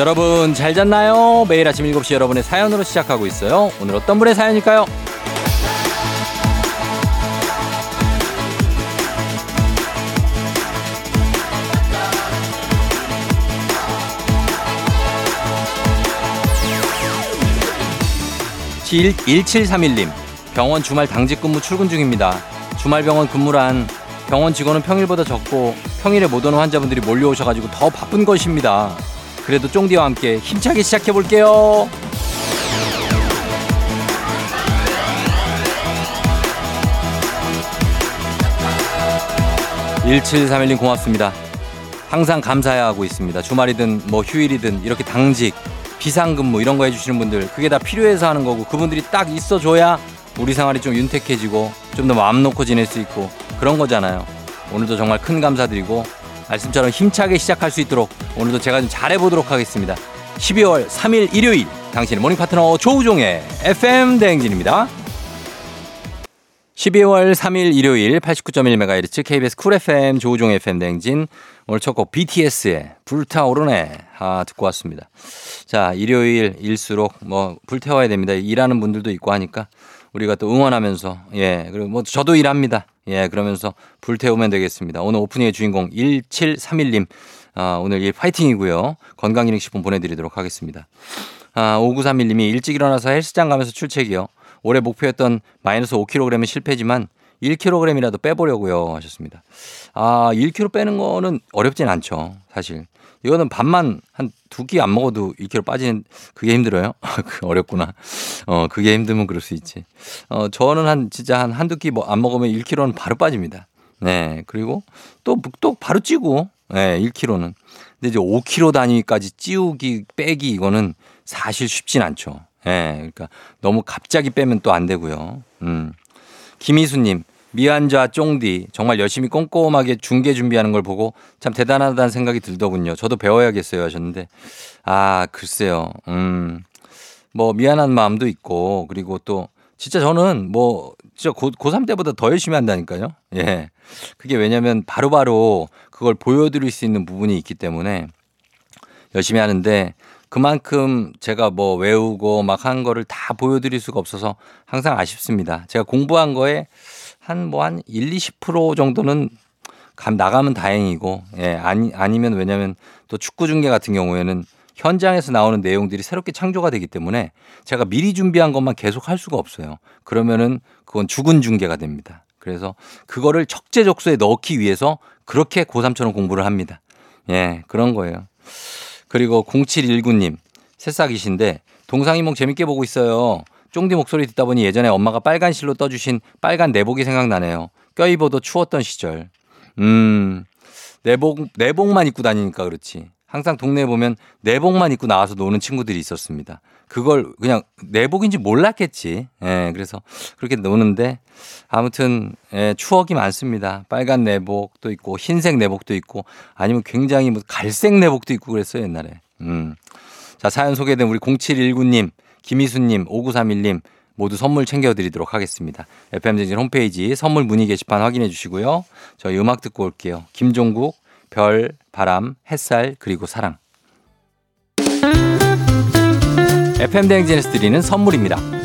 여러분 잘 잤나요? 매일 아침 7시 여러분의 사연으로 시작하고 있어요. 오늘 어떤 분의 사연일까요? 1731님 병원 주말 당직 근무 출근 중입니다. 주말 병원 근무란 병원 직원은 평일보다 적고 평일에 못 오는 환자분들이 몰려오셔가지고 더 바쁜 것입니다. 그래도 쫑디와 함께 힘차게 시작해 볼게요. 1731님 고맙습니다. 항상 감사해야 하고 있습니다. 주말이든 뭐 휴일이든 이렇게 당직, 비상근무 이런 거 해주시는 분들 그게 다 필요해서 하는 거고 그분들이 딱 있어줘야 우리 생활이 좀 윤택해지고 좀 더 마음 놓고 지낼 수 있고 그런 거잖아요. 오늘도 정말 큰 감사드리고 말씀처럼 힘차게 시작할 수 있도록 오늘도 제가 좀 잘해보도록 하겠습니다. 12월 3일 일요일 당신의 morning 파트너 조우종의 FM 대행진입니다. 12월 3일 일요일 89.1MHz KBS 쿨 FM 조우종 FM 대행진 오늘 첫 곡 BTS의 불타오르네 아 듣고 왔습니다. 자 일요일 일수록 뭐 불태워야 됩니다. 일하는 분들도 있고 하니까 우리가 또 응원하면서 예 그리고 뭐 저도 일합니다. 예 그러면서 불태우면 되겠습니다. 오늘 오프닝의 주인공 1731님 아, 오늘 일 파이팅이고요. 건강기능식품 보내드리도록 하겠습니다. 아, 5931님이 일찍 일어나서 헬스장 가면서 출첵이요. 올해 목표였던 마이너스 5kg은 실패지만 1kg이라도 빼보려고요 하셨습니다. 아, 1kg 빼는 거는 어렵진 않죠. 사실. 이거는 밥만 한 두 끼 안 먹어도 1kg 빠지는 그게 힘들어요? 어렵구나. 어, 그게 힘들면 그럴 수 있지. 어, 저는 한 진짜 한 한두 끼뭐안 먹으면 1kg는 바로 빠집니다. 네. 그리고 또, 또 바로 찌고, 네, 1kg는. 근데 이제 5kg 단위까지 찌우기, 빼기 이거는 사실 쉽진 않죠. 예. 네, 그러니까 너무 갑자기 빼면 또 안 되고요. 음. 김희수님, 미안자 쫑디 정말 열심히 꼼꼼하게 중계 준비하는 걸 보고 참 대단하다는 생각이 들더군요. 저도 배워야겠어요 하셨는데 아 글쎄요. 음. 뭐 미안한 마음도 있고 그리고 또 진짜 저는 뭐 진짜 고, 고3 때보다 더 열심히 한다니까요. 예. 그게 왜냐면 바로바로 그걸 보여드릴 수 있는 부분이 있기 때문에 열심히 하는데 그만큼 제가 뭐 외우고 막 한 거를 다 보여드릴 수가 없어서 항상 아쉽습니다. 제가 공부한 거에 한뭐 1, 20% 정도는 감 나가면 다행이고 예, 아니 아니면 왜냐면 또 축구 중계 같은 경우에는 현장에서 나오는 내용들이 새롭게 창조가 되기 때문에 제가 미리 준비한 것만 계속 할 수가 없어요. 그러면은 그건 죽은 중계가 됩니다. 그래서 그거를 적재적소에 넣기 위해서 그렇게 고3처럼 공부를 합니다. 예, 그런 거예요. 그리고 0719님, 새싹이신데 동상이몽 재밌게 보고 있어요. 쫑디 목소리 듣다 보니 예전에 엄마가 빨간 실로 떠주신 빨간 내복이 생각나네요. 껴입어도 추웠던 시절. 음, 내복, 내복만 입고 다니니까 그렇지. 항상 동네에 보면 내복만 입고 나와서 노는 친구들이 있었습니다. 그걸 그냥 내복인지 몰랐겠지. 예, 그래서 그렇게 노는데 아무튼 예, 추억이 많습니다. 빨간 내복도 있고 흰색 내복도 있고 아니면 굉장히 뭐 갈색 내복도 있고 그랬어요, 옛날에. 음. 자, 사연 소개된 우리 0719님, 김희수님, 5931님 모두 선물 챙겨드리도록 하겠습니다. FM쟁진 홈페이지 선물 문의 게시판 확인해 주시고요. 저희 음악 듣고 올게요. 김종국, 별, 바람, 햇살, 그리고 사랑. FM대행진에서 드리는 선물입니다.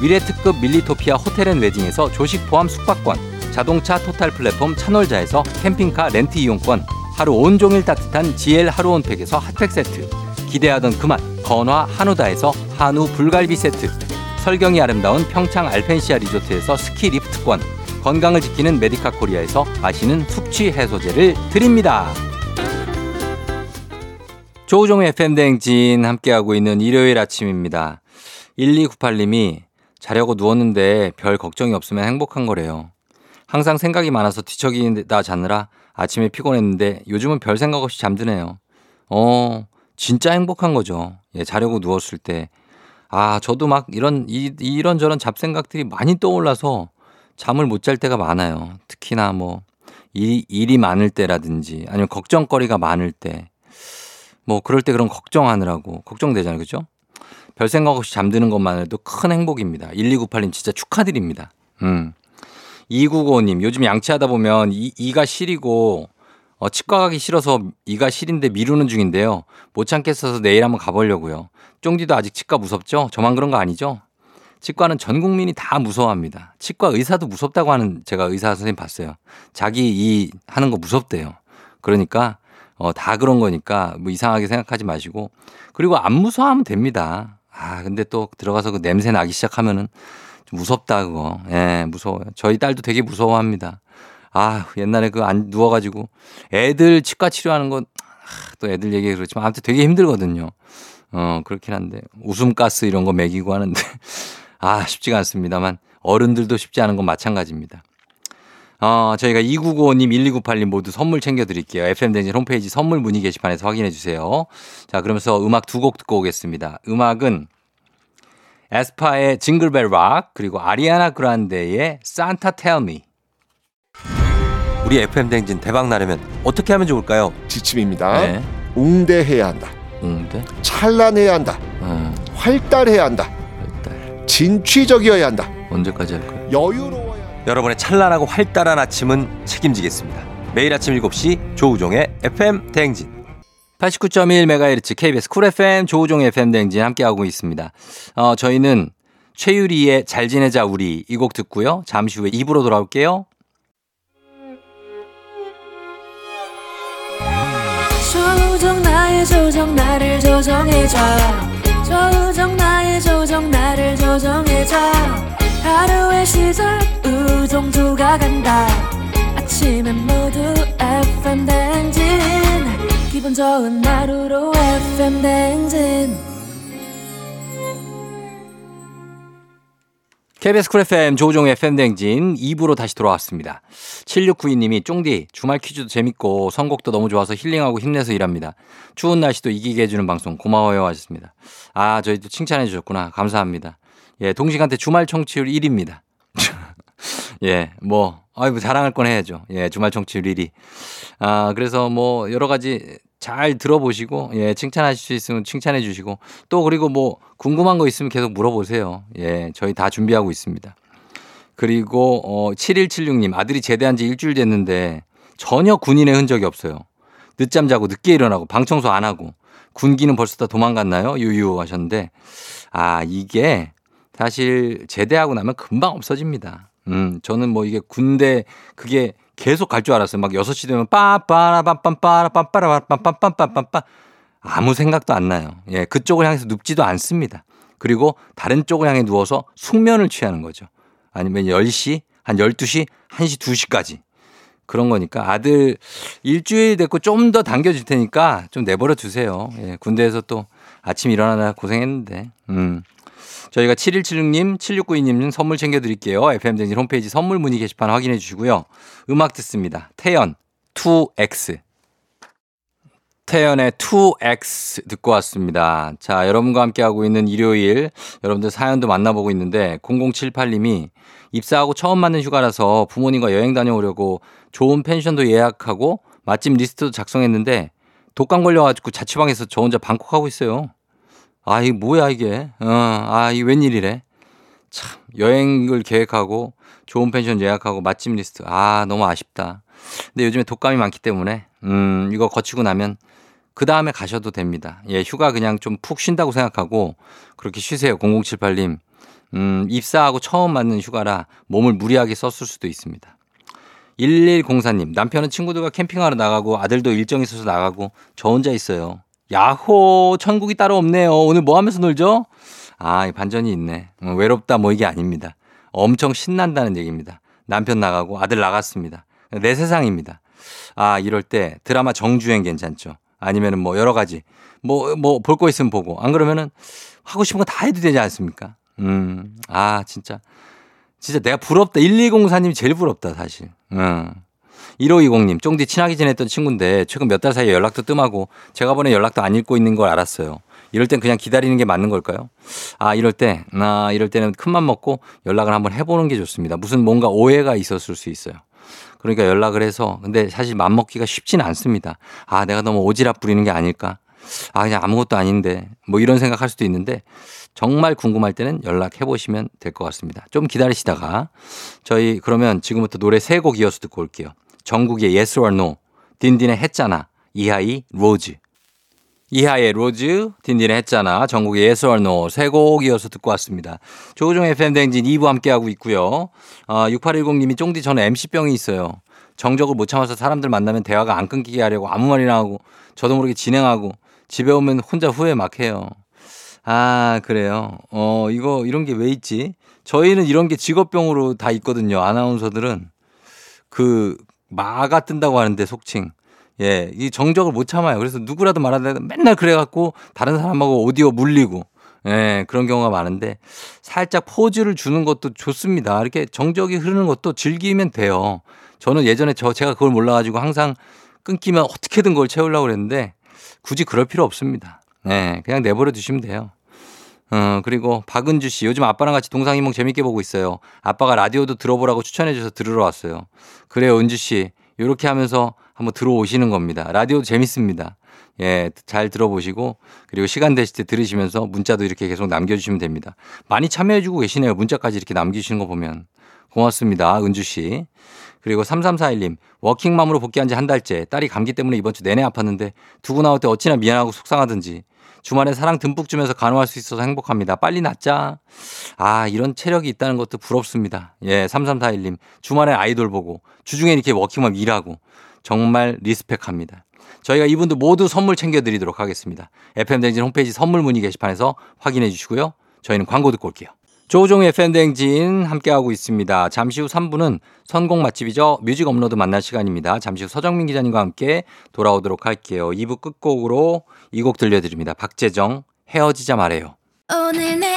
미래특급 밀리토피아 호텔앤웨딩에서 조식 포함 숙박권 자동차 total 플랫폼 차놀자에서 캠핑카 렌트 이용권 하루 온종일 따뜻한 GL 하루 온팩에서 핫팩 세트 기대하던 그맛 건화 한우다에서 한우 불갈비 세트 설경이 아름다운 평창 알펜시아 리조트에서 스키 리프트권 건강을 지키는 메디카 코리아에서 마시는 숙취 해소제를 드립니다. 조우종의 FM대행진 함께하고 있는 일요일 아침입니다. 1298님이 자려고 누웠는데 별 걱정이 없으면 행복한 거래요. 항상 생각이 많아서 뒤척이다 자느라 아침에 피곤했는데 요즘은 별 생각 없이 잠드네요. 어, 진짜 행복한 거죠. 예, 자려고 누웠을 때. 아, 저도 막 이런, 이, 이런저런 잡생각들이 많이 떠올라서 잠을 못 잘 때가 많아요. 특히나 뭐, 일, 일이 많을 때라든지 아니면 걱정거리가 많을 때. 뭐, 그럴 때 그런 걱정하느라고 걱정되잖아요. 그죠? 별 생각 없이 잠드는 것만 해도 큰 행복입니다. 1298님 진짜 축하드립니다. 음. 2995님, 요즘 양치하다 보면 이, 이가 시리고 어, 치과 가기 싫어서 이가 시린데 미루는 중인데요. 못 참겠어서 내일 한번 가보려고요. 쫑디도 아직 치과 무섭죠? 저만 그런 거 아니죠? 치과는 전 국민이 다 무서워합니다. 치과 의사도 무섭다고 하는 제가 의사 선생님 봤어요. 자기 이 하는 거 무섭대요. 그러니까 어, 다 그런 거니까 뭐 이상하게 생각하지 마시고 그리고 안 무서워하면 됩니다. 아 근데 또 들어가서 그 냄새 나기 시작하면은 무섭다 그거. 예, 무서워요. 저희 딸도 되게 무서워합니다. 아, 옛날에 그 안 누워가지고 애들 치과 치료하는 건또 애들 얘기 그렇지만 아무튼 되게 힘들거든요. 어, 그렇긴 한데 웃음가스 이런 거 먹이고 하는데 아, 쉽지가 않습니다만 어른들도 쉽지 않은 건 마찬가지입니다. 어, 저희가 2995님, 1298님 모두 선물 챙겨드릴게요. FM댕진 홈페이지 선물 문의 게시판에서 확인해 주세요. 자, 그러면서 음악 두 곡 듣고 오겠습니다. 음악은 에스파의 징글벨 락 그리고 아리아나 그란데의 산타 텔미 우리 FM 댕진 대박 나려면 어떻게 하면 좋을까요? 지침입니다. 네. 웅대해야 한다. 웅대? 찬란해야 한다. 음. 활달해야 한다. 활달. 진취적이어야 한다. 언제까지 할 거예요? 여유로워야 여러분의 찬란하고 활달한 아침은 책임지겠습니다. 매일 아침 7시 조우종의 FM 대행진. 89.1MHz KBS 쿨 FM 조우종 FM 대행진 함께하고 있습니다. 어, 저희는 최유리의 잘 지내자 우리 이 곡 듣고요. 잠시 후에 입으로 돌아올게요. 조정 나의 조정 나를 조정해줘 조정 나의 조정 나를 조정해줘 하루의 시절 우정조가 간다 아침엔 모두 FM 댕진 기분 좋은 하루로 FM 댕진 KBS 쿨 FM 조종 FM 댕진 2부로 다시 돌아왔습니다. 7692님이 쫑디 주말 퀴즈도 재밌고 선곡도 너무 좋아서 힐링하고 힘내서 일합니다. 추운 날씨도 이기게 해주는 방송 고마워요 하셨습니다. 아 저희도 칭찬해 주셨구나 감사합니다. 예 동시간대 주말 청취율 1위입니다. 예, 뭐, 아이고, 자랑할 건 해야죠. 예, 주말 청취율 1위. 아, 그래서 뭐, 여러 가지 잘 들어보시고 예 칭찬하실 수 있으면 칭찬해 주시고 또 그리고 뭐 궁금한 거 있으면 계속 물어보세요. 예 저희 다 준비하고 있습니다. 그리고 어 7176님 아들이 제대한 지 일주일 됐는데 전혀 군인의 흔적이 없어요. 늦잠 자고 늦게 일어나고 방 청소 안 하고 군기는 벌써 다 도망갔나요? 유유 하셨는데 아 이게 사실 제대하고 나면 금방 없어집니다. 음 저는 뭐 이게 군대 그게 계속 갈 줄 알았어요. 막 6시 되면 빠빠라 빰빰빠라 빰빠라 빰빰빰빰빰빰 아무 생각도 안 나요. 예, 그쪽을 향해서 눕지도 않습니다. 그리고 다른 쪽을 향해 누워서 숙면을 취하는 거죠. 아니면 10시, 한 12시, 1시, 2시까지. 그런 거니까 아들 일주일 됐고 좀 더 당겨줄 테니까 좀 내버려 두세요. 예, 군대에서 또 아침 일어나느라 고생했는데. 음. 저희가 7176님, 7692님 선물 챙겨드릴게요. FM댕진 홈페이지 선물 문의 게시판 확인해 주시고요. 음악 듣습니다. 태연, 2X. 태연의 2X 듣고 왔습니다. 자, 여러분과 함께하고 있는 일요일, 여러분들 사연도 만나보고 있는데, 0078님이 입사하고 처음 맞는 휴가라서 부모님과 여행 다녀오려고 좋은 펜션도 예약하고 맛집 리스트도 작성했는데, 독감 걸려가지고 자취방에서 저 혼자 방콕하고 있어요. 아, 이게 뭐야, 이게. 어, 아, 이게 웬일이래. 참, 여행을 계획하고 좋은 펜션 예약하고 맛집 리스트. 아, 너무 아쉽다. 근데 요즘에 독감이 많기 때문에, 음, 이거 거치고 나면 그 다음에 가셔도 됩니다. 예, 휴가 그냥 좀 푹 쉰다고 생각하고 그렇게 쉬세요. 0078님. 음, 입사하고 처음 맞는 휴가라 몸을 무리하게 썼을 수도 있습니다. 1104님, 남편은 친구들과 캠핑하러 나가고 아들도 일정 있어서 나가고 저 혼자 있어요. 야호, 천국이 따로 없네요. 오늘 뭐 하면서 놀죠? 아, 반전이 있네. 어, 외롭다 뭐 이게 아닙니다. 엄청 신난다는 얘기입니다. 남편 나가고 아들 나갔습니다. 내 세상입니다. 아, 이럴 때 드라마 정주행 괜찮죠? 아니면은 뭐 여러 가지 뭐 뭐 볼 거 있으면 보고 안 그러면은 하고 싶은 거 다 해도 되지 않습니까? 음, 아 진짜 진짜 내가 부럽다. 1204님 제일 부럽다 사실. 음. 1520님, 쫑디 친하게 지냈던 친구인데 최근 몇 달 사이에 연락도 뜸하고 제가 보낸 연락도 안 읽고 있는 걸 알았어요. 이럴 땐 그냥 기다리는 게 맞는 걸까요? 아, 이럴 때, 나 이럴 때는 큰맘 먹고 연락을 한번 해보는 게 좋습니다. 무슨 뭔가 오해가 있었을 수 있어요. 그러니까 연락을 해서 근데 사실 맘먹기가 쉽지는 않습니다. 아, 내가 너무 오지랖 부리는 게 아닐까? 아, 그냥 아무것도 아닌데 뭐 이런 생각할 수도 있는데 정말 궁금할 때는 연락해 보시면 될 것 같습니다. 좀 기다리시다가 저희 그러면 지금부터 노래 세 곡 이어서 듣고 올게요. 정국의 Yes or No, 딘딘의 했잖아, 이하이 Rose. 이하이의 Rose, 딘딘의 했잖아, 정국의 Yes or No 세곡 이어서 듣고 왔습니다. 조우종 FM 댕진 2부 함께하고 있고요. 아, 6810님이 쫑디 저는 MC병이 있어요. 정적을 못 참아서 사람들 만나면 대화가 안 끊기게 하려고 아무 말이나 하고 저도 모르게 진행하고 집에 오면 혼자 후회 막 해요. 아, 그래요. 어, 이거, 이런 게 왜 있지? 저희는 이런 게 직업병으로 다 있거든요. 아나운서들은. 그, 마가 뜬다고 하는데 속칭. 예, 이 정적을 못 참아요. 그래서 누구라도 말하는데 맨날 그래갖고 다른 사람하고 오디오 물리고. 예, 그런 경우가 많은데 살짝 포즈를 주는 것도 좋습니다. 이렇게 정적이 흐르는 것도 즐기면 돼요. 저는 예전에 저 제가 그걸 몰라가지고 항상 끊기면 어떻게든 그걸 채우려고 그랬는데 굳이 그럴 필요 없습니다. 네, 그냥 내버려 두시면 돼요. 어, 그리고 박은주 씨, 요즘 아빠랑 같이 동상이몽 재밌게 보고 있어요. 아빠가 라디오도 들어보라고 추천해줘서 들으러 왔어요. 그래요, 은주 씨. 이렇게 하면서 한번 들어오시는 겁니다. 라디오도 재밌습니다. 예, 잘 들어보시고 그리고 시간 되실 때 들으시면서 문자도 이렇게 계속 남겨주시면 됩니다. 많이 참여해주고 계시네요. 문자까지 이렇게 남기시는 거 보면. 고맙습니다. 은주 씨. 그리고 3341님, 워킹맘으로 복귀한 지 한 달째. 딸이 감기 때문에 이번 주 내내 아팠는데 두고 나올 때 어찌나 미안하고 속상하든지. 주말에 사랑 듬뿍 주면서 간호할 수 있어서 행복합니다. 빨리 낫자. 아, 이런 체력이 있다는 것도 부럽습니다. 예, 3341님. 주말에 아이돌 보고, 주중에 이렇게 워킹맘 일하고. 정말 respect합니다. 저희가 이분들 모두 선물 챙겨드리도록 하겠습니다. FM대행진 홈페이지 선물 문의 게시판에서 확인해 주시고요. 저희는 광고 듣고 올게요. 조우종의 FM대행진 함께하고 있습니다. 잠시 후 3부는 선곡 맛집이죠. 뮤직 업로드 만날 시간입니다. 잠시 후 서정민 기자님과 함께 돌아오도록 할게요. 2부 끝곡으로 이 곡 들려드립니다. 박재정 헤어지자 말해요. 오늘 내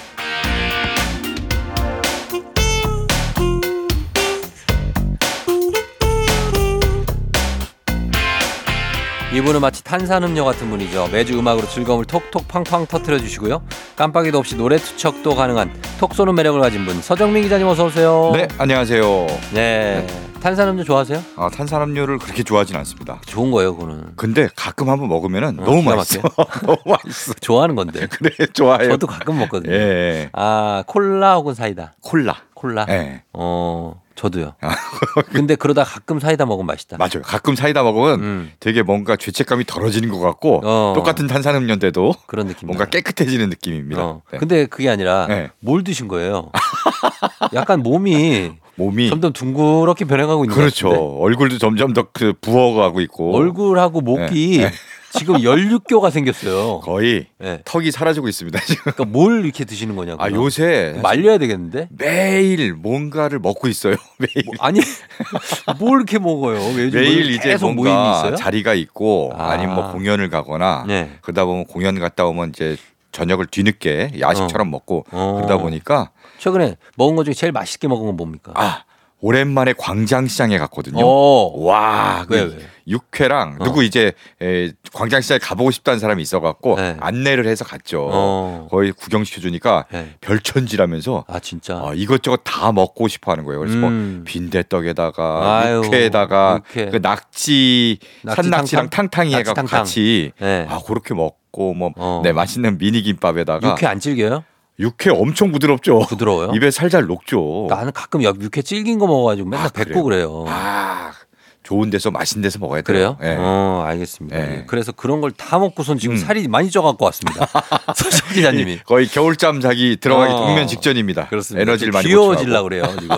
이분은 마치 탄산음료 같은 분이죠. 매주 음악으로 즐거움을 톡톡 팡팡 터트려 주시고요. 깜빡이도 없이 노래 투척도 가능한 톡 쏘는 매력을 가진 분 서정민 기자님 어서 오세요. 네, 안녕하세요. 네. 탄산음료 좋아하세요? 아, 탄산음료를 그렇게 좋아하진 않습니다. 좋은 거예요, 그거는. 근데 가끔 한번 먹으면은 어, 너무 맛있어. 너무 맛있어. 좋아하는 건데. 그래, 좋아요. 저도 가끔 먹거든요. 예. 아, 콜라 혹은 사이다. 콜라. 콜라. 예. 어, 저도요. 근데 그러다 가끔 사이다 먹으면 맛있다. 맞아요. 가끔 사이다 먹으면 음, 되게 뭔가 죄책감이 덜어지는 것 같고 어. 똑같은 탄산음료인데도 그런 느낌. 뭔가 나요. 깨끗해지는 느낌입니다. 어. 네. 근데 그게 아니라 네. 뭘 드신 거예요? 약간 몸이 몸이 점점 둥그렇게 변해가고 있는 그렇죠. 얼굴도 점점 더 그 부어가고 있고 얼굴하고 목이 지금 16교가 생겼어요. 거의 네. 턱이 사라지고 있습니다. 지금. 그러니까 뭘 이렇게 드시는 거냐고. 아 요새 말려야 되겠는데? 매일 뭔가를 먹고 있어요. 매일 뭐, 아니 뭘 이렇게 먹어요? 매일 뭐 이제 계속 모임이 뭔가 있어요? 자리가 있고 아. 아. 니면뭐 공연을 가거나 네. 그러다 보면 공연 갔다 오면 이제 저녁을 뒤늦게 야식처럼 먹고 어. 그러다 보니까 최근에 먹은 것 중에 제일 맛있게 먹은 건 뭡니까? 아 오랜만에 광장시장에 갔거든요. 어. 와, 그 왜, 왜? 육회랑 어. 누구 이제 에, 광장시장에 가보고 싶다는 사람이 있어갖고 네. 안내를 해서 갔죠. 어. 거의 구경시켜주니까 네. 별천지라면서 아 진짜. 아, 이것저것 다 먹고 싶어하는 거예요. 그래서 음. 뭐 빈대떡에다가 아유, 육회에다가 육회. 그 낙지, 낙지 산낙지랑 탕탕? 탕탕이 해갖고 탕탕. 같이 네. 아 그렇게 먹고 뭐 어. 네, 맛있는 미니 김밥에다가 육회 안 질겨요? 육회 엄청 부드럽죠. 부드러워요? 입에 살살 녹죠. 나는 가끔 역- 육회 질긴 거 먹어가지고 맨날 아, 뱉고 그래요. 아 좋은 데서 맛있는 데서 먹어야 돼요. 그래요? 예. 어, 알겠습니다. 네. 예. 그래서 그런 걸 다 먹고선 지금 음. 살이 많이 쪄갖고 왔습니다. 서정 기자님이. 거의 겨울잠 자기 들어가기 어. 동면 직전입니다. 그렇습니다. 에너지를 많이 귀여워질라. 그래요, 지금.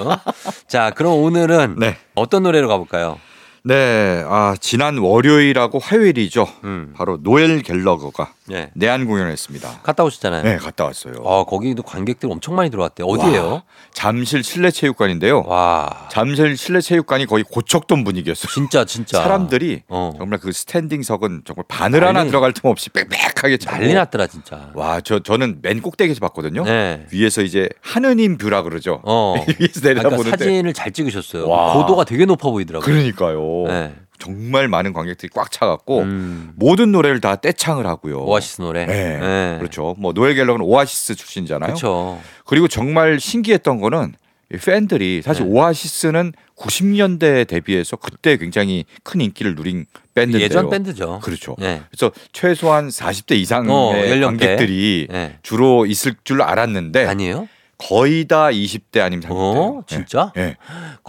자, 그럼 오늘은 네. 어떤 노래로 가볼까요? 네, 아 지난 월요일하고 화요일이죠. 음. 바로 노엘 갤러거가 네. 내한 공연했습니다. 갔다 오셨잖아요. 네, 갔다 왔어요. 어, 거기도 관객들 엄청 많이 들어왔대요. 어디예요? 와, 잠실 실내체육관인데요. 와. 잠실 실내체육관이 거의 고척돔 분위기였어요. 진짜, 진짜. 사람들이 어. 정말 그 standing석은 정말 바늘 하나 난리- 들어갈 틈 없이 빽빽하게 차고. 난리 났더라, 진짜. 와, 저 저는 맨 꼭대기에서 봤거든요. 네. 위에서 이제 하느님 view라 그러죠. 어. 위에서 그러니까 내려다보는데 사진을 잘 찍으셨어요. 와. 고도가 되게 높아 보이더라고요. 그러니까요. 네. 정말 많은 관객들이 꽉 차갖고 음. 모든 노래를 다 떼창을 하고요. 오아시스 노래. 네. 네. 그렇죠. 뭐 노엘 갤러거는 오아시스 출신이잖아요. 그렇죠. 그리고 정말 신기했던 거는 이 팬들이 사실 네. 오아시스는 90년대에 대비해서 그때 굉장히 큰 인기를 누린 밴드인데요. 예전 밴드죠. 그렇죠. 네. 그래서 최소한 40대 이상의 어. 관객들이 네. 주로 있을 줄 알았는데 아니에요? 거의 다 20대 아니면 30대. 어, 진짜? 예.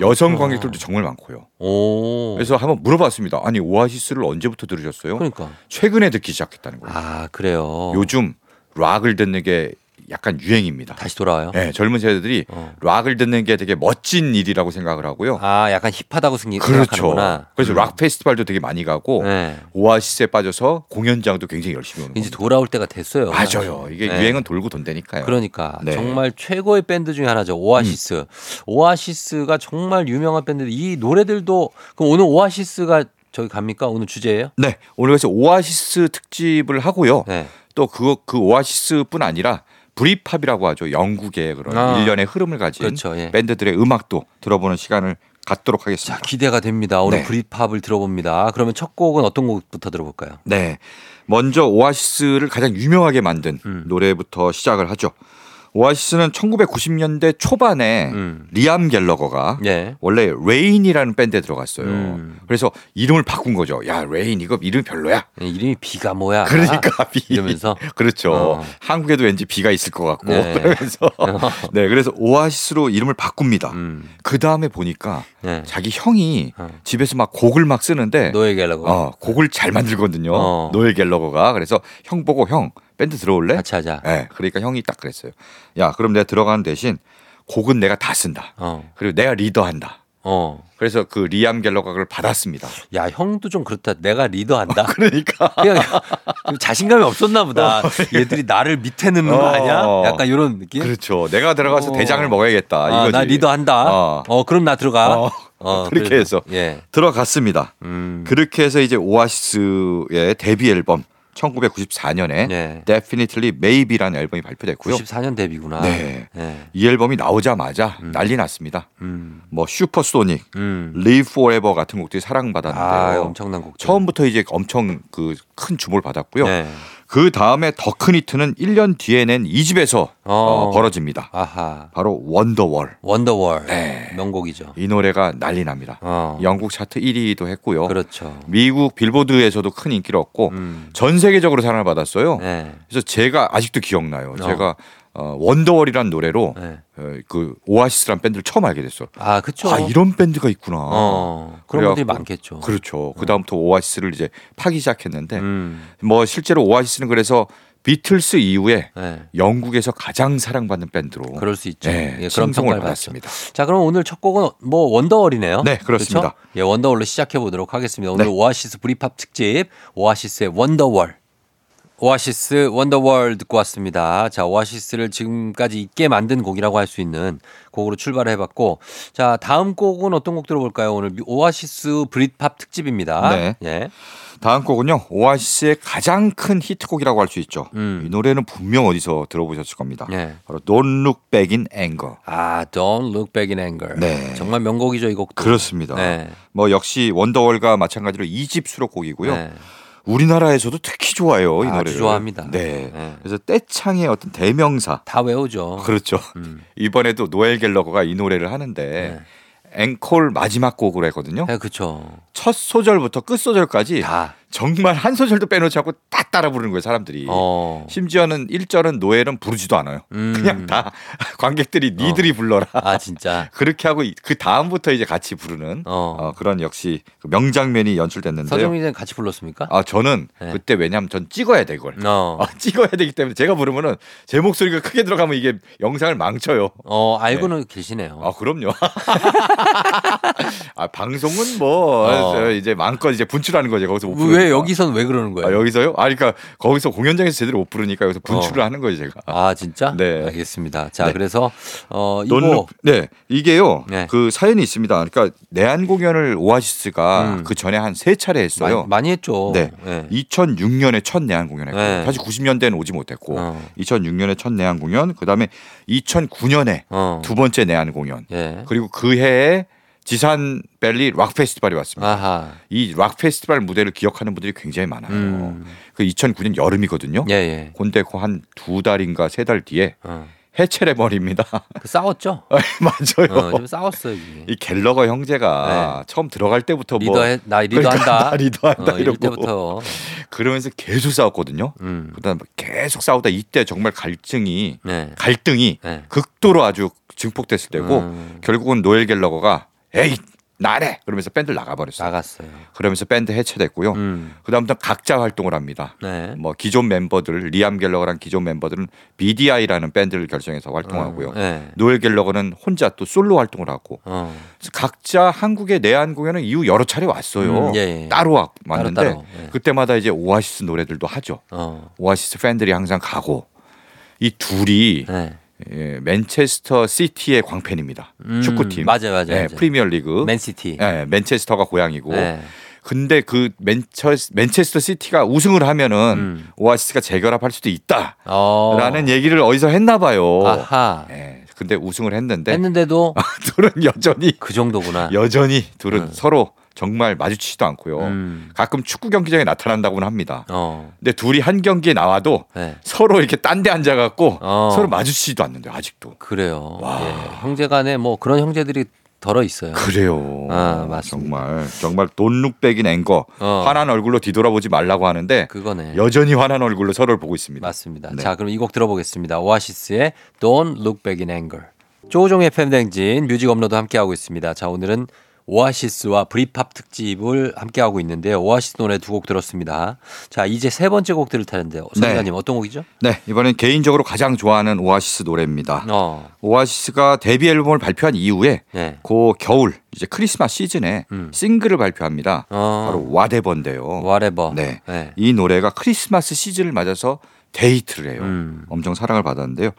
여성 관객들도 정말 많고요. 오. 그래서 한번 물어봤습니다. 아니 오아시스를 언제부터 들으셨어요? 그러니까. 최근에 듣기 시작했다는 거예요. 아, 그래요. 요즘 락을 듣는 게 약간 유행입니다. 다시 돌아와요? 네, 젊은 세대들이 어. 락을 듣는 게 되게 멋진 일이라고 생각을 하고요. 아, 약간 hip하다고 생기, 그렇죠. 생각하는구나. 그래서 음. 락 페스티벌도 되게 많이 가고 네. 오아시스에 빠져서 공연장도 굉장히 열심히 오는 이제 겁니다. 돌아올 때가 됐어요. 맞아요. 이게 네. 유행은 돌고 돈다니까요. 그러니까 네. 음. 정말 최고의 밴드 중에 하나죠. 오아시스. 오아시스가 정말 유명한 밴드. 이 노래들도 그럼 오늘 오아시스가 저기 갑니까? 오늘 주제예요? 네, 오늘 그래서 오아시스 특집을 하고요. 네. 또그 그 오아시스뿐 아니라 Britpop이라고 하죠. 영국의 그런 아. 일련의 흐름을 가진 그렇죠. 예. 밴드들의 음악도 들어보는 시간을 갖도록 자, 하겠습니다. 기대가 됩니다. 오늘 네. Britpop을 들어봅니다. 그러면 첫 곡은 어떤 곡부터 들어볼까요? 네. 먼저 오아시스를 가장 유명하게 만든 음. 노래부터 시작을 하죠. 오아시스는 1990년대 초반에 음. 리암 갤러거가 네. 원래 Rain이라는 밴드에 들어갔어요. 음. 그래서 이름을 바꾼 거죠. 야, Rain 이거 이름 별로야. 네, 이름이 비가 뭐야? 그러니까 비 이러면서 그렇죠. 어. 한국에도 왠지 비가 있을 것 같고 네. 그러면서 네 그래서 오아시스로 이름을 바꿉니다. 음. 그 다음에 보니까 네. 자기 형이 어. 집에서 막 곡을 막 쓰는데 노예 갤러고 어, 곡을 잘 만들거든요. 어. 노엘 갤러거가 그래서 형 보고 형 밴드 들어올래? 같이 하자. 네, 그러니까 형이 딱 그랬어요. 야, 그럼 내가 들어가는 대신 곡은 내가 다 쓴다. 어. 그리고 내가 리더한다. 어. 그래서 그 리암 갤러가 그걸 받았습니다. 야, 형도 좀 그렇다. 내가 리더한다. 그러니까 그냥 좀 자신감이 없었나 보다. 얘들이 나를 밑에 넣는 거 어. 아니야? 약간 이런 느낌? 그렇죠. 내가 들어가서 어. 대장을 먹어야겠다. 아, 이거지. 나 리더한다. 어. 어. 그럼 나 들어가. 어. 어, 그렇게 그래서. 해서 예. 들어갔습니다. 음. 그렇게 해서 이제 오아시스의 데뷔 앨범 1994년에 네. Definitely Maybe라는 앨범이 발표됐고요. 94년 데뷔구나. 네. 네. 이 앨범이 나오자마자 난리 났습니다. 음. 뭐 Supersonic, 음. Live Forever 같은 곡들이 사랑받았는데요. 아, 엄청난 곡. 처음부터 이제 엄청 그 큰 주목을 받았고요. 네. 그 다음에 더 큰 히트는 1년 뒤에 낸 2집에서 어. 벌어집니다. 아하. 바로 Wonderwall. Wonderwall. 네. 명곡이죠. 이 노래가 난리 납니다. 어. 영국 차트 1위도 했고요. 그렇죠. 미국 빌보드에서도 큰 인기를 얻고 음. 전 세계적으로 사랑을 받았어요. 네. 그래서 제가 아직도 기억나요. 어. 제가 어, Wonderwall이란 노래로 네. 어, 그 오아시스란 밴드를 처음 알게 됐어. 아, 그쵸. 아 이런 밴드가 있구나. 어. 그런 분들이 많겠죠. 그렇죠. 그 다음부터 오아시스를 이제 파기 시작했는데 음. 뭐 실제로 오아시스는 그래서 비틀스 이후에 네. 영국에서 가장 사랑받는 밴드로 그럴 수 있죠. 네, 예, 평가를 받았습니다. 받았습니다. 자, 그럼 오늘 첫 곡은 뭐 Wonderwall이네요. 네, 그렇습니다. 그렇죠? 예, Wonderwall로 시작해 보도록 하겠습니다. 오늘 네. 오아시스 브리팝 특집 오아시스의 원더월. 오아시스 원더월 듣고 왔습니다. 자, 오아시스를 지금까지 있게 만든 곡이라고 할 수 있는 곡으로 출발을 해봤고, 자, 다음 곡은 어떤 곡 들어볼까요? 오늘 오아시스 브리팝 특집입니다. 네. 예. 다음 곡은요 오아시스의 가장 큰 히트곡이라고 할 수 있죠. 음. 이 노래는 분명 어디서 들어보셨을 겁니다. 예. 바로 Don't Look Back in Anger. 아, Don't Look Back in Anger. 네. 정말 명곡이죠, 이 곡도. 그렇습니다. 네. 뭐 역시 원더월과 마찬가지로 2집 수록곡이고요. 네. 우리나라에서도 특히 좋아요 이 아주 노래를. 좋아합니다. 네. 네. 그래서 떼창의 어떤 대명사. 다 외우죠. 그렇죠. 음. 이번에도 노엘 갤러거가 이 노래를 하는데 네. 앵콜 마지막 곡으로 했거든요. 네, 그렇죠. 첫 소절부터 끝 소절까지 다. 정말 한 소절도 빼놓지 않고 다 따라 부르는 거예요 사람들이. 어. 심지어는 1절은 노엘은 부르지도 않아요. 음. 그냥 다 관객들이 니들이 불러라. 아, 진짜. 그렇게 하고 이- 그 다음부터 이제 같이 부르는 어. 어, 그런 역시 그 명장면이 연출됐는데요. 서정민 씨는 같이 불렀습니까? 아 저는 네. 그때 왜냐하면 전 찍어야 돼 이걸. 어. 아, 찍어야 되기 때문에 제가 부르면은 제 목소리가 크게 들어가면 이게 영상을 망쳐요. 어, 알고는 계시네요. 아 그럼요. 아 방송은 뭐 어. 이제 마음껏 이제 분출하는 거죠. 거기서 못왜 부르니 까. 여기선 왜 그러는 거예요? 아, 여기서요? 아 그러니까 거기서 공연장에서 제대로 못 부르니까 여기서 분출을 어. 하는 거예요 제가. 아, 진짜? 네. 알겠습니다. 자, 네. 그래서 어, 이거 넌- 네 이게요 네. 그 사연이 있습니다. 그러니까 내한 공연을 오아시스가 음. 그 전에 한 세 차례 했어요. 많이, 많이 했죠. 네. 네. 2006년에 첫 내한 공연했고 네. 사실 90년대는 오지 못했고 어. 2006년에 첫 내한 공연 그다음에 2009년에 어. 두 번째 내한 공연 예. 그리고 그 해에 지산 벨리 락 페스티벌이 왔습니다. 아하. 이락 페스티벌 무대를 기억하는 분들이 굉장히 많아요. 음. 그 2009년 여름이거든요. 예, 예. 근데 그한두 달인가 세 달 뒤에 어. 해체를 버립니다. 그 싸웠죠? 맞아요. 어, 좀 싸웠어요, 이게. 이 갤러거 형제가 처음 들어갈 때부터 뭐 리더 해, 나 리더한다. 그러니까 나 리더한다 어, 이럴 때부터. 그러면서 계속 싸웠거든요. 음. 그다음 계속 싸우다 이때 정말 갈증이 네. 갈등이 네. 극도로 아주 증폭됐을 때고 음. 결국은 노엘 갤러거가 에이 나 안 해 그러면서 밴드를 나가버렸어요. 나갔어요. 그러면서 밴드 해체됐고요. 음. 그다음부터 각자 활동을 합니다. 네. 뭐 기존 멤버들 리암 갤러거랑 기존 멤버들은 BDI라는 밴드를 결성해서 활동하고요. 어, 네. 노엘 갤러거는 혼자 또 솔로 활동을 하고 어. 그래서 각자 한국의 내한 공연은 이후 여러 차례 왔어요. 음, 예, 예. 따로 와- 왔는데 따로, 예. 그때마다 이제 오아시스 노래들도 하죠. 어. 오아시스 팬들이 항상 가고 이 둘이 네. 예, 맨체스터 시티의 광팬입니다. 음, 축구팀. 맞아요, 맞아요. 예, 맞아요. 프리미어 리그. 맨시티. 예, 맨체스터가 고향이고. 네. 근데 그 맨처, 맨체스터 시티가 우승을 하면은 음. 오아시스가 재결합할 수도 있다라는 어. 얘기를 어디서 했나 봐요. 아하. 예, 근데 우승을 했는데 했는데도 둘은 여전히 그 정도구나. 여전히 둘은 음. 서로 정말 마주치지도 않고요. 음. 가끔 축구 경기장에 나타난다고는 합니다. 어. 근데 둘이 한 경기에 나와도 네. 서로 이렇게 딴 데 앉아갖고 어. 서로 마주치지도 않는데 아직도. 그래요. 와. 예. 형제간에 뭐 그런 형제들이 더러 있어요. 그래요. 아, 맞습니다. 정말 정말 Don't Look Back in Anger 어. 화난 얼굴로 뒤돌아보지 말라고 하는데 그거네. 여전히 화난 얼굴로 서로를 보고 있습니다. 맞습니다. 네. 자, 그럼 이 곡 들어보겠습니다. 오아시스의 Don't Look Back in Anger. 조우종의 FM대행진 뮤직 업로드 함께하고 있습니다. 자, 오늘은 오아시스와 브리팝 특집을 함께하고 있는데요. 오아시스 노래 두 곡 들었습니다. 자, 이제 세 번째 곡 들을 텐데요. 네. 선생님 어떤 곡이죠? 네 이번엔 개인적으로 가장 좋아하는 오아시스 노래입니다. 어. 오아시스가 데뷔 앨범을 발표한 이후에 네. 그 겨울 이제 크리스마스 시즌에 음. 싱글을 발표합니다. 어. 바로 Whatever인데요. Whatever. 네. 네. 이 노래가 크리스마스 시즌을 맞아서 대히트를 해요. 음. 엄청 사랑을 받았는데요.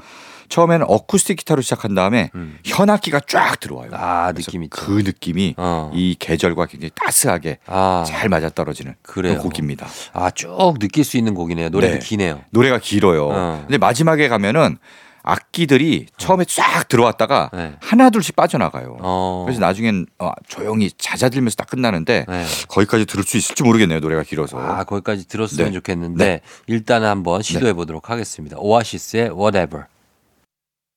처음에는 어쿠스틱 기타로 시작한 다음에 음. 현악기가 쫙 들어와요. 아, 그래서 느낌 있죠. 그 느낌이 어. 이 계절과 굉장히 따스하게 아. 잘 맞아떨어지는 그래요. 곡입니다. 아, 쭉 느낄 수 있는 곡이네요. 노래도 네. 기네요. 노래가 길어요. 어. 근데 마지막에 가면은 악기들이 처음에 쫙 들어왔다가 네. 하나 둘씩 빠져나가요. 어. 그래서 나중엔 어, 조용히 잦아들면서 딱 끝나는데 네. 거기까지 들을 수 있을지 모르겠네요. 노래가 길어서. 아, 거기까지 들었으면 네. 좋겠는데 네. 일단은 한번 시도해 보도록 하겠습니다. 오아시스의 Whatever.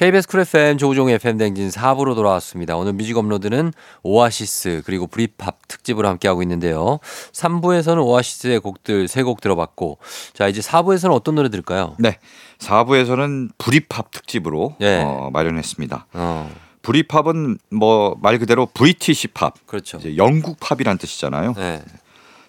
KBS 쿨 FM 조우종 FM 대행진 4부로 돌아왔습니다. 오늘 뮤직 업로드는 오아시스 그리고 브리팝 특집으로 함께하고 있는데요. 3부에서는 오아시스의 곡들 3곡 들어봤고 자 이제 4부에서는 어떤 노래 들을까요? 네. 4부에서는 브리팝 특집으로 예. 어, 마련했습니다. 어 Britpop은 뭐 말 그대로 British pop, 그렇죠. 영국 팝이란 뜻이잖아요. 네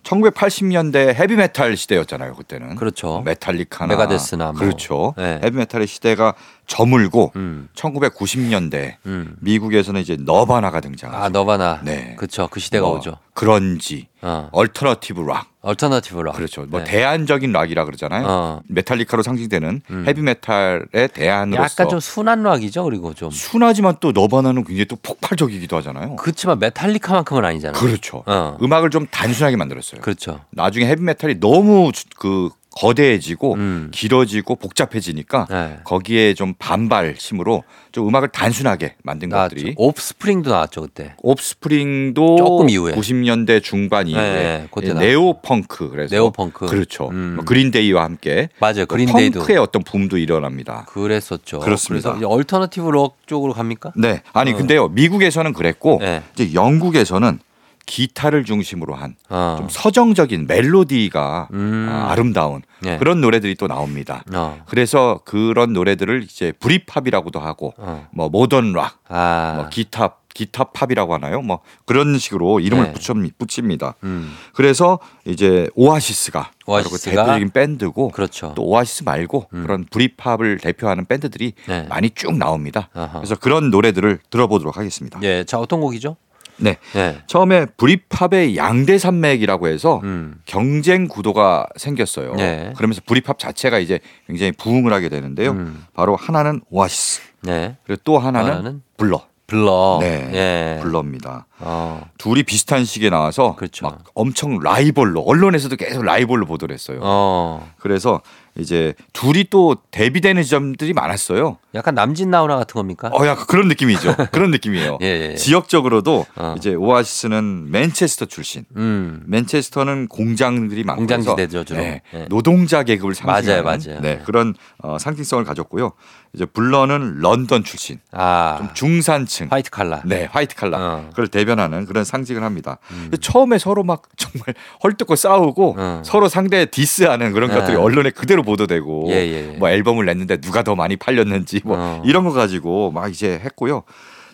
1980년대 헤비메탈 시대였잖아요, 그때는. 그렇죠. 메탈리카나 메가데스나 뭐. 그렇죠. 네. 헤비메탈의 시대가 저물고 음 1990년대 음. 미국에서는 이제 너바나가 등장하죠. 아 너바나 네. 그쵸 그 시대가 뭐 오죠. 그런지, 어 alternative rock. alternative rock 그렇죠. 뭐 네. 대안적인 락이라 그러잖아요. 어. 메탈리카로 상징되는 음. 헤비메탈의 대안으로서 약간 좀 순한 락이죠 그리고 좀 순하지만 또 너바나는 굉장히 또 폭발적이기도 하잖아요. 그렇지만 메탈리카만큼은 아니잖아요. 그렇죠. 어 음악을 좀 단순하게 만들었어요. 그렇죠. 나중에 헤비메탈이 너무 주- 그 거대해지고 음. 길어지고 복잡해지니까 네. 거기에 좀 반발심으로 좀 음악을 단순하게 만든 나왔죠. 것들이 옵스프링도 나왔죠 그때. 옵스프링도 조금 이후에. 90년대 중반 이후에 네, 그때 예, 나왔죠. 네오 펑크 그래서 네오 펑크. 그렇죠. 음. 뭐 그린데이와 함께 맞아요. 그 그린데이도 펑크의 어떤 붐도 일어납니다. 그랬었죠. 그렇습니다. 그래서 alternative rock 쪽으로 갑니까? 네, 아니 어. 근데요 미국에서는 그랬고 네. 이제 영국에서는 기타를 중심으로 한좀 어. 서정적인 멜로디가 음. 아, 아름다운 네. 그런 노래들이 또 나옵니다. 어. 그래서 그런 노래들을 이제 Britpop이라고도 하고 어. 뭐 modern rock, 아. 뭐 기타 기타 팝이라고 하나요? 뭐 그런 식으로 이름을 네. 붙여 붙입니다. 음. 그래서 이제 오아시스가 그 오아시스가 대표적인 밴드고 그렇죠. 또 오아시스 말고 음. 그런 Britpop을 대표하는 밴드들이 네. 많이 쭉 나옵니다. 아하. 그래서 그런 노래들을 들어보도록 하겠습니다. 예. 자, 어떤 곡이죠? 네. 네. 처음에 Britpop의 양대 산맥이라고 해서 음. 경쟁 구도가 생겼어요. 네. 그러면서 브리팝 자체가 이제 굉장히 부흥을 하게 되는데요. 음. 바로 하나는 오아시스, 네. 그리고 또 하나는 하나는 블러. 블러. 네. 예. 블러입니다. 어. 둘이 비슷한 시기에 나와서 그렇죠. 막 엄청 라이벌로 언론에서도 계속 라이벌로 보도를 했어요. 어. 그래서 이제 둘이 또 대비되는 점들이 많았어요. 약간 남진 나훈아 같은 겁니까? 어, 약간 그런 느낌이죠. 그런 느낌이에요. 예, 예, 예. 지역적으로도 어. 이제 오아시스는 맨체스터 출신. 음. 맨체스터는 공장들이 많고 공장 그래서 지대죠, 주로. 네, 네. 노동자 계급을 상징하는 맞아요, 맞아요. 네, 네. 그런 어, 상징성을 가졌고요. 이제 블러는 런던 출신, 아. 좀 중산층, 화이트 칼라. 네 화이트 칼라 어. 그걸 대변하는 그런 상징을 합니다. 음. 처음에 서로 막 정말 헐뜯고 싸우고 어. 서로 상대 디스하는 그런 네. 것들이 언론에 그대로 보도되고 예, 예. 뭐 앨범을 냈는데 누가 더 많이 팔렸는지 뭐 어. 이런 거 가지고 막 이제 했고요.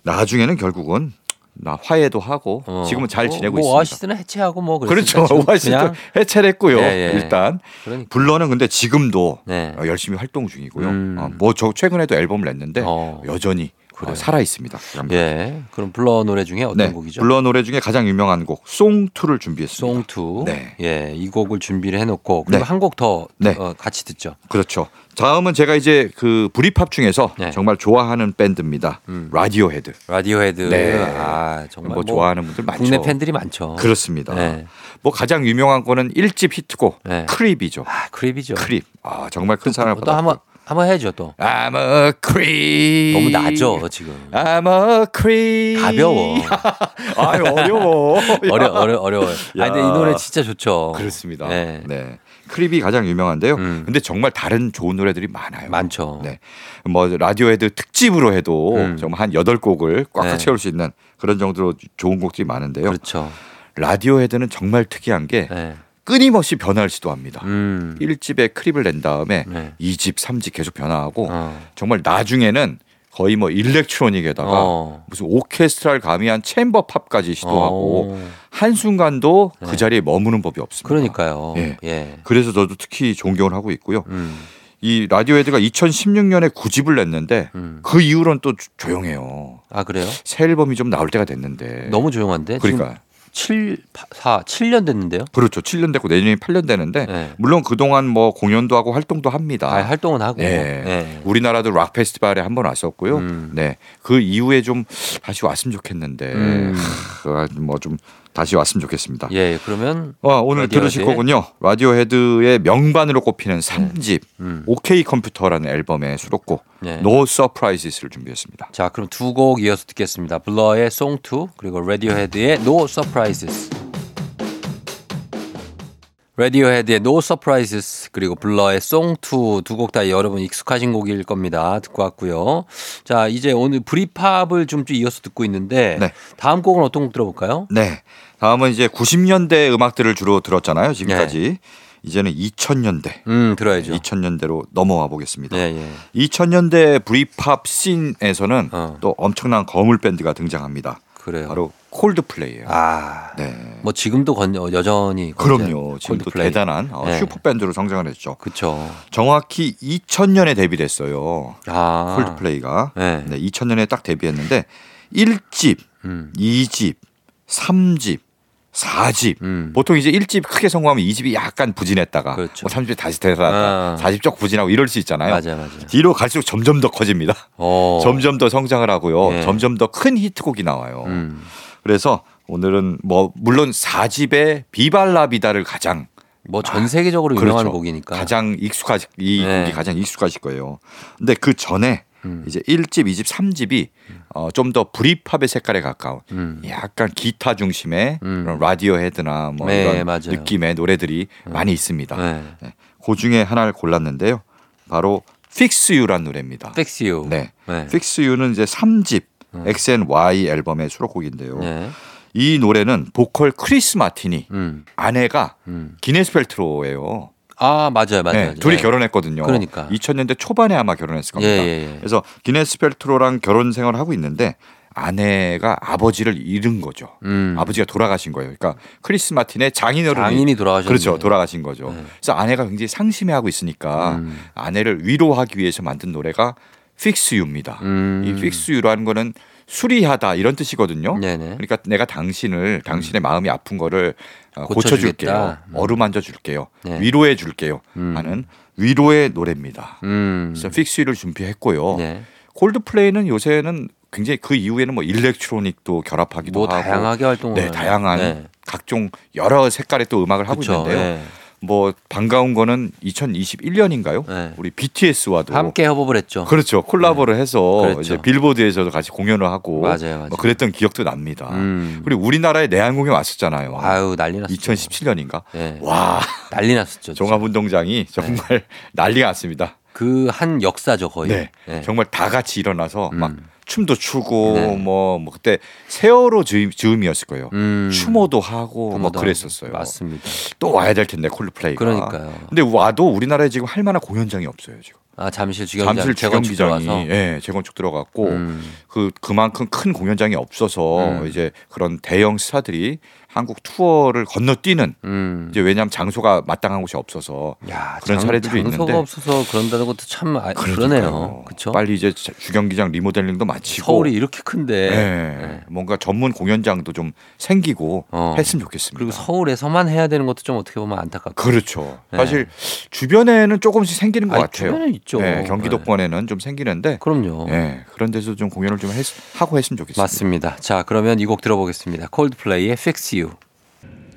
나중에는 결국은 나 화해도 하고 어. 지금은 잘 뭐, 지내고 뭐 있습니다. 오아시스는 해체하고 뭐 그렇죠. 그냥 해체를 했고요. 예, 예. 일단 그러니까. 블러는 근데 지금도 네. 어, 열심히 활동 중이고요. 음. 뭐저 최근에도 앨범을 냈는데 어. 여전히 그래요. 어, 살아 있습니다. 예. 그럼 블러 노래 중에 어떤 네, 곡이죠? 블러 노래 중에 가장 유명한 곡 Song 2를 준비했습니다. Song 2. 네. 예, 이 곡을 준비를 해 놓고 그리고 네. 한곡더 네. 어, 같이 듣죠. 그렇죠. 다음은 제가 이제 그 브리팝 중에서 네. 정말 좋아하는 밴드입니다. 음. 라디오헤드. 라디오헤드. 네. 아 정말 뭐 뭐 좋아하는 분들 많죠. 국내 팬들이 많죠. 그렇습니다. 네. 뭐 가장 유명한 거는 1집 히트곡 네. Creep이죠. 아 Creep이죠. Creep. 아 정말 큰 사랑을 또 받았고. 한번 한번 해줘 또. I'm a creep. 너무 낮죠 지금. I'm a creep. 가벼워. 아유 어려워. 어려 어려 어려워요. 아 근데 이 야. 노래 진짜 좋죠. 그렇습니다. 네. 네. Creep이 가장 유명한데요. 음. 근데 정말 다른 좋은 노래들이 많아요. 많죠. 네. 뭐 라디오헤드 특집으로 해도 음. 정말 한 여덟 곡을 꽉꽉 네. 채울 수 있는 그런 정도로 좋은 곡들이 많은데요. 그렇죠. 라디오헤드는 정말 특이한 게 네. 끊임없이 변화를 시도합니다. 음. 1집에 크립을 낸 다음에 네. 2집, 3집 계속 변화하고 어. 정말 나중에는 거의 뭐 일렉트로닉에다가 어. 무슨 오케스트라를 가미한 챔버 팝까지 시도하고 어. 한순간도 네. 그 자리에 머무는 법이 없습니다. 그러니까요. 예. 예. 그래서 저도 특히 존경을 하고 있고요. 음. 이 라디오헤드가 2016년에 9집을 냈는데 음. 그 이후로는 또 조- 조용해요. 아 그래요? 새 앨범이 좀 나올 때가 됐는데. 너무 조용한데. 그러니까 7, 4, 7년 됐는데요. 그렇죠. 7년 됐고 내년이 8년 되는데 네. 물론 그동안 뭐 공연도 하고 활동도 합니다. 아, 활동은 하고. 네. 예. 우리나라도 락 페스티벌에 한 번 왔었고요. 음. 네. 그 이후에 좀 다시 왔으면 좋겠는데 음. 뭐좀 다시 왔으면 좋겠습니다. 예, 그러면 와, 오늘 라디오헤드의? 들으실 거군요. 라디오헤드의 명반으로 꼽히는 3집 음. OK 컴퓨터라는 앨범의 수록곡 네. No Surprises를 준비했습니다. 자, 그럼 두 곡 이어서 듣겠습니다. 블러의 Song 2 그리고 라디오헤드의 No Surprises. 라디오헤드의 No Surprises 그리고 블러의 Song 2 두곡 다 여러분 익숙하신 곡일 겁니다. 듣고 왔고요. 자, 이제 오늘 Britpop을 좀 이어서 듣고 있는데 네. 다음 곡은 어떤 곡 들어볼까요? 네. 다음은 이제 90년대 음악들을 주로 들었잖아요. 지금까지. 네. 이제는 2000년대. 음, 들어야죠. 2000년대로 넘어와 보겠습니다. 예, 예. 2000년대 Britpop scene에서는 어. 또 엄청난 거물 밴드가 등장합니다. 그래요. 바로 콜드플레이예요. 아. 네. 뭐 지금도 건, 여전히 그럼요. 지금도 콜드플레이. 대단한 어, 네. 슈퍼 밴드로 성장을 했죠. 그쵸. 정확히 2000년에 데뷔했어요. 아. 콜드플레이가. 네. 네, 2000년에 딱 데뷔했는데 1집, 음. 2집, 3집, 4집. 음. 보통 이제 1집 크게 성공하면 2집이 약간 부진했다가 그렇죠. 뭐 3집이 다시 대단하다. 아. 4집 쪽 부진하고 이럴 수 있잖아요. 맞아요, 맞아요. 뒤로 갈수록 점점 더 커집니다. 어. 점점 더 성장을 하고요. 예. 점점 더 큰 히트곡이 나와요. 음. 그래서 오늘은 뭐 물론 4집의 비발라비다를 가장 뭐전 세계적으로 유명한 그렇죠. 곡이니까. 가장 익숙하시 이 네. 곡이 가장 익숙하실 거예요. 근데 그 전에 음. 이제 1집, 2집, 3집이 어, 좀 더 브리팝의 색깔에 가까운 음. 약간 기타 중심의 음. 그런 라디오 헤드나 뭐 네, 이런 맞아요. 느낌의 노래들이 많이 있습니다. 네. 네. 그 중에 하나를 골랐는데요. 바로 Fix You란 노래입니다. Fix You. 네. 네. Fix You는 이제 3집 X&Y 앨범의 수록곡인데요. 네. 이 노래는 보컬 크리스 마틴이 음. 아내가 음. 기네스 팰트로예요. 아, 맞아요, 맞아요. 네, 맞아요. 둘이 네. 결혼했거든요. 그러니까. 2000년대 초반에 아마 결혼했을 겁니다. 예, 예, 예. 그래서 기네스 팰트로랑 결혼 생활을 하고 있는데 아내가 아버지를 잃은 거죠. 음. 아버지가 돌아가신 거예요. 그러니까 크리스 마틴의 장인어른이 장인이 돌아가셨네. 그렇죠. 돌아가신 거죠. 네. 그래서 아내가 굉장히 상심해하고 있으니까 음. 아내를 위로하기 위해서 만든 노래가 Fix You입니다. 음. 이 Fix You라는 거는 수리하다 이런 뜻이거든요. 네네. 그러니까 내가 당신을 당신의 마음이 아픈 거를 어, 고쳐주겠다. 고쳐줄게요. 음. 어루만져 줄게요. 네. 위로해 줄게요. 음. 하는 위로의 노래입니다. 음. 그래서 You를 준비했고요. 네. 콜드플레이는 요새는 굉장히 그 이후에는 뭐 일렉트로닉도 결합하기도 뭐 하고 다양하게 활동을 네, 다양한 네. 각종 여러 색깔의 또 음악을 하고 그쵸. 있는데요. 네. 뭐 반가운 거는 2021년인가요? 네. 우리 BTS와도 함께 협업을 했죠. 그렇죠. 콜라보를 해서 그렇죠. 이제 빌보드에서도 같이 공연을 하고 맞아요, 맞아요. 뭐 그랬던 기억도 납니다. 음. 그리고 우리나라에 내한 공연 왔었잖아요. 아유 난리 났었죠. 2017년인가? 네. 와 난리 났었죠. 종합운동장이 정말 난리가 났습니다. 그 한 역사죠 거의. 네. 네. 정말 다 같이 일어나서 막 음. 춤도 추고 네. 뭐, 뭐 그때 세월호 즈음, 즈음이었을 거예요. 음. 추모도 하고 뭐 그랬었어요. 맞습니다. 또 와야 될 텐데 콜드플레이가. 그러니까요. 근데 와도 우리나라에 지금 할 만한 공연장이 없어요 지금. 아 잠실 주경기장 잠실 주경기장이. 예, 재건축 들어갔고 음. 그 그만큼 큰 공연장이 없어서 음. 이제 그런 대형 스타들이 한국 투어를 건너뛰는 음. 이제 왜냐하면 장소가 마땅한 곳이 없어서 야, 그런 장, 사례들이 장소가 있는데 없어서 그런다는 것도 참 아, 그러네요. 그렇죠? 빨리 이제 주경기장 리모델링도 마치고 서울이 이렇게 큰데 예, 네. 뭔가 전문 공연장도 좀 생기고 어. 했으면 좋겠습니다. 그리고 서울에서만 해야 되는 것도 좀 어떻게 보면 안타깝고. 그렇죠. 네. 사실 주변에는 조금씩 생기는 것 아니, 같아요. 주변에 있죠. 예, 경기도권에는 좀 생기는데 그럼요. 예, 그런 데서 좀 공연을 좀 했, 하고 했으면 좋겠습니다. 맞습니다. 자, 그러면 이 곡 들어보겠습니다. 콜드플레이의 Fix You.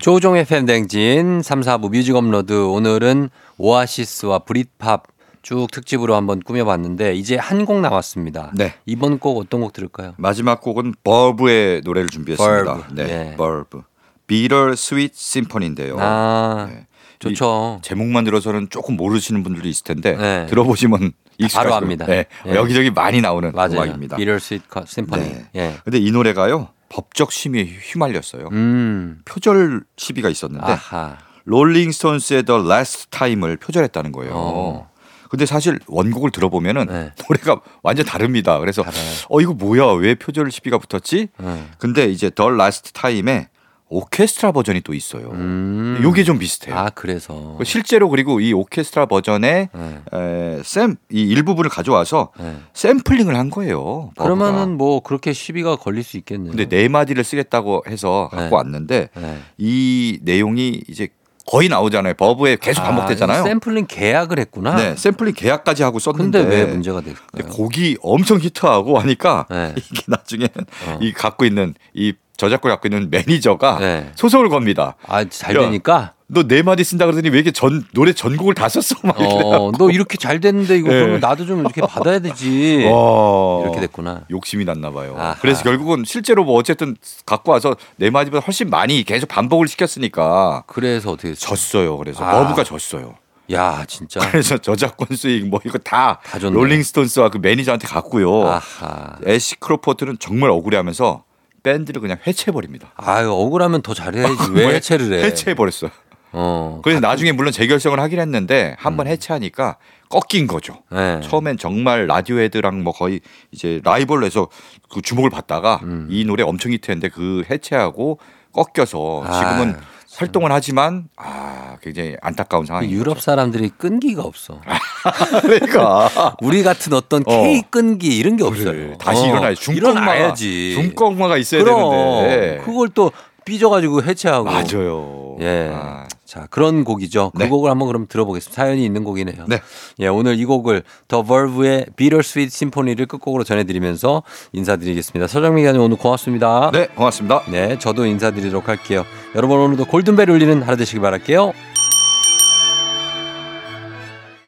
조종 FM 댕진 3, 4부 뮤직 업로드 오늘은 오아시스와 브릿팝 쭉 특집으로 한번 꾸며봤는데 이제 한 곡 남았습니다. 네. 이번 곡 어떤 곡 들을까요? 마지막 곡은 버브의 노래를 준비했습니다. 버브. 네, 예. 버브. Bitter Sweet Symphony인데요. 아, 네. 좋죠. 제목만 들어서는 조금 모르시는 분들도 있을 텐데 네. 들어보시면 바로. 압니다. 네. 예. 여기저기 많이 나오는 맞아요. 음악입니다. Bitter Sweet Symphony. 네. 예. 근데 이 노래가요 법적 시비에 휘말렸어요. 음. 표절 시비가 있었는데 아하. 롤링스톤스의 The Last Time을 표절했다는 거예요. 어. 근데 사실 원곡을 들어보면은 네. 노래가 완전 다릅니다. 그래서 달라요. 어 이거 뭐야 왜 표절 시비가 붙었지? 네. 근데 이제 The Last Time에 오케스트라 버전이 또 있어요. 음. 요게 좀 비슷해요. 아, 그래서. 실제로 그리고 이 오케스트라 버전에 네. 에, 샘, 이 일부분을 가져와서 네. 샘플링을 한 거예요. 버브가. 그러면은 뭐 그렇게 시비가 걸릴 수 있겠네요. 근데 네 마디를 쓰겠다고 해서 네. 갖고 왔는데 네. 이 내용이 이제 거의 나오잖아요. 버브에 계속 반복되잖아요. 아, 샘플링 계약을 했구나. 네, 샘플링 계약까지 하고 썼는데 근데 왜 문제가 근데 됐을까요? 곡이 엄청 히트하고 하니까 네. 이게 나중에 어. 이 갖고 있는 이 저작권 갖고 있는 매니저가 네. 소송을 겁니다. 아, 잘 야, 되니까. 너 네 마디 쓴다 그러더니 왜 이렇게 전 노래 전곡을 다 썼어? 막. 어, 너 이렇게 잘 됐는데 이거 네. 그러면 나도 좀 이렇게 받아야 되지. 어. 이렇게 됐구나. 욕심이 났나 봐요. 아하. 그래서 결국은 실제로 뭐 어쨌든 갖고 와서 네 마디보다 훨씬 많이 계속 반복을 시켰으니까 그래서 어떻게 됐어요? 졌어요. 그래서 아. 버브가 졌어요. 야, 진짜. 그래서 저작권 수익 뭐 이거 다 다. 롤링스톤스와 그 매니저한테 갔고요. 아하. 애쉬크로프트는 정말 억울해하면서 밴드를 그냥 해체해버립니다. 아유, 억울하면 더 잘해야지. 왜 뭐 해체를 해? 해체해버렸어요. 어. 그래서 나중에 물론 재결성을 하긴 했는데 한번 해체하니까 꺾인 거죠. 네. 처음엔 정말 라디오헤드랑 뭐 거의 이제 라이벌로 해서 그 주목을 받다가 음. 이 노래 엄청 히트했는데 그 해체하고 꺾여서 지금은 아유, 활동을 하지만 아 굉장히 안타까운 그 상황이 유럽 사람들이 끈기가 없어. 그러니까 우리 같은 어떤 어. K 끈기 이런 게 없어요. 다시 어, 일어나야지. 일어나야지. 중꺾마가 있어야 그럼 되는데 그걸 또 삐져가지고 해체하고. 맞아요. 예. 아, 자 그런 곡이죠. 그 네. 곡을 한번 그럼 들어보겠습니다. 사연이 있는 곡이네요. 네. 예, 오늘 이 곡을 더 버브의 Bitter Sweet Symphony를 끝곡으로 전해드리면서 인사드리겠습니다. 서정민 기자님 오늘 고맙습니다. 네, 고맙습니다. 네, 저도 인사드리도록 할게요. 여러분 오늘도 골든벨 울리는 하루 되시길 바랄게요.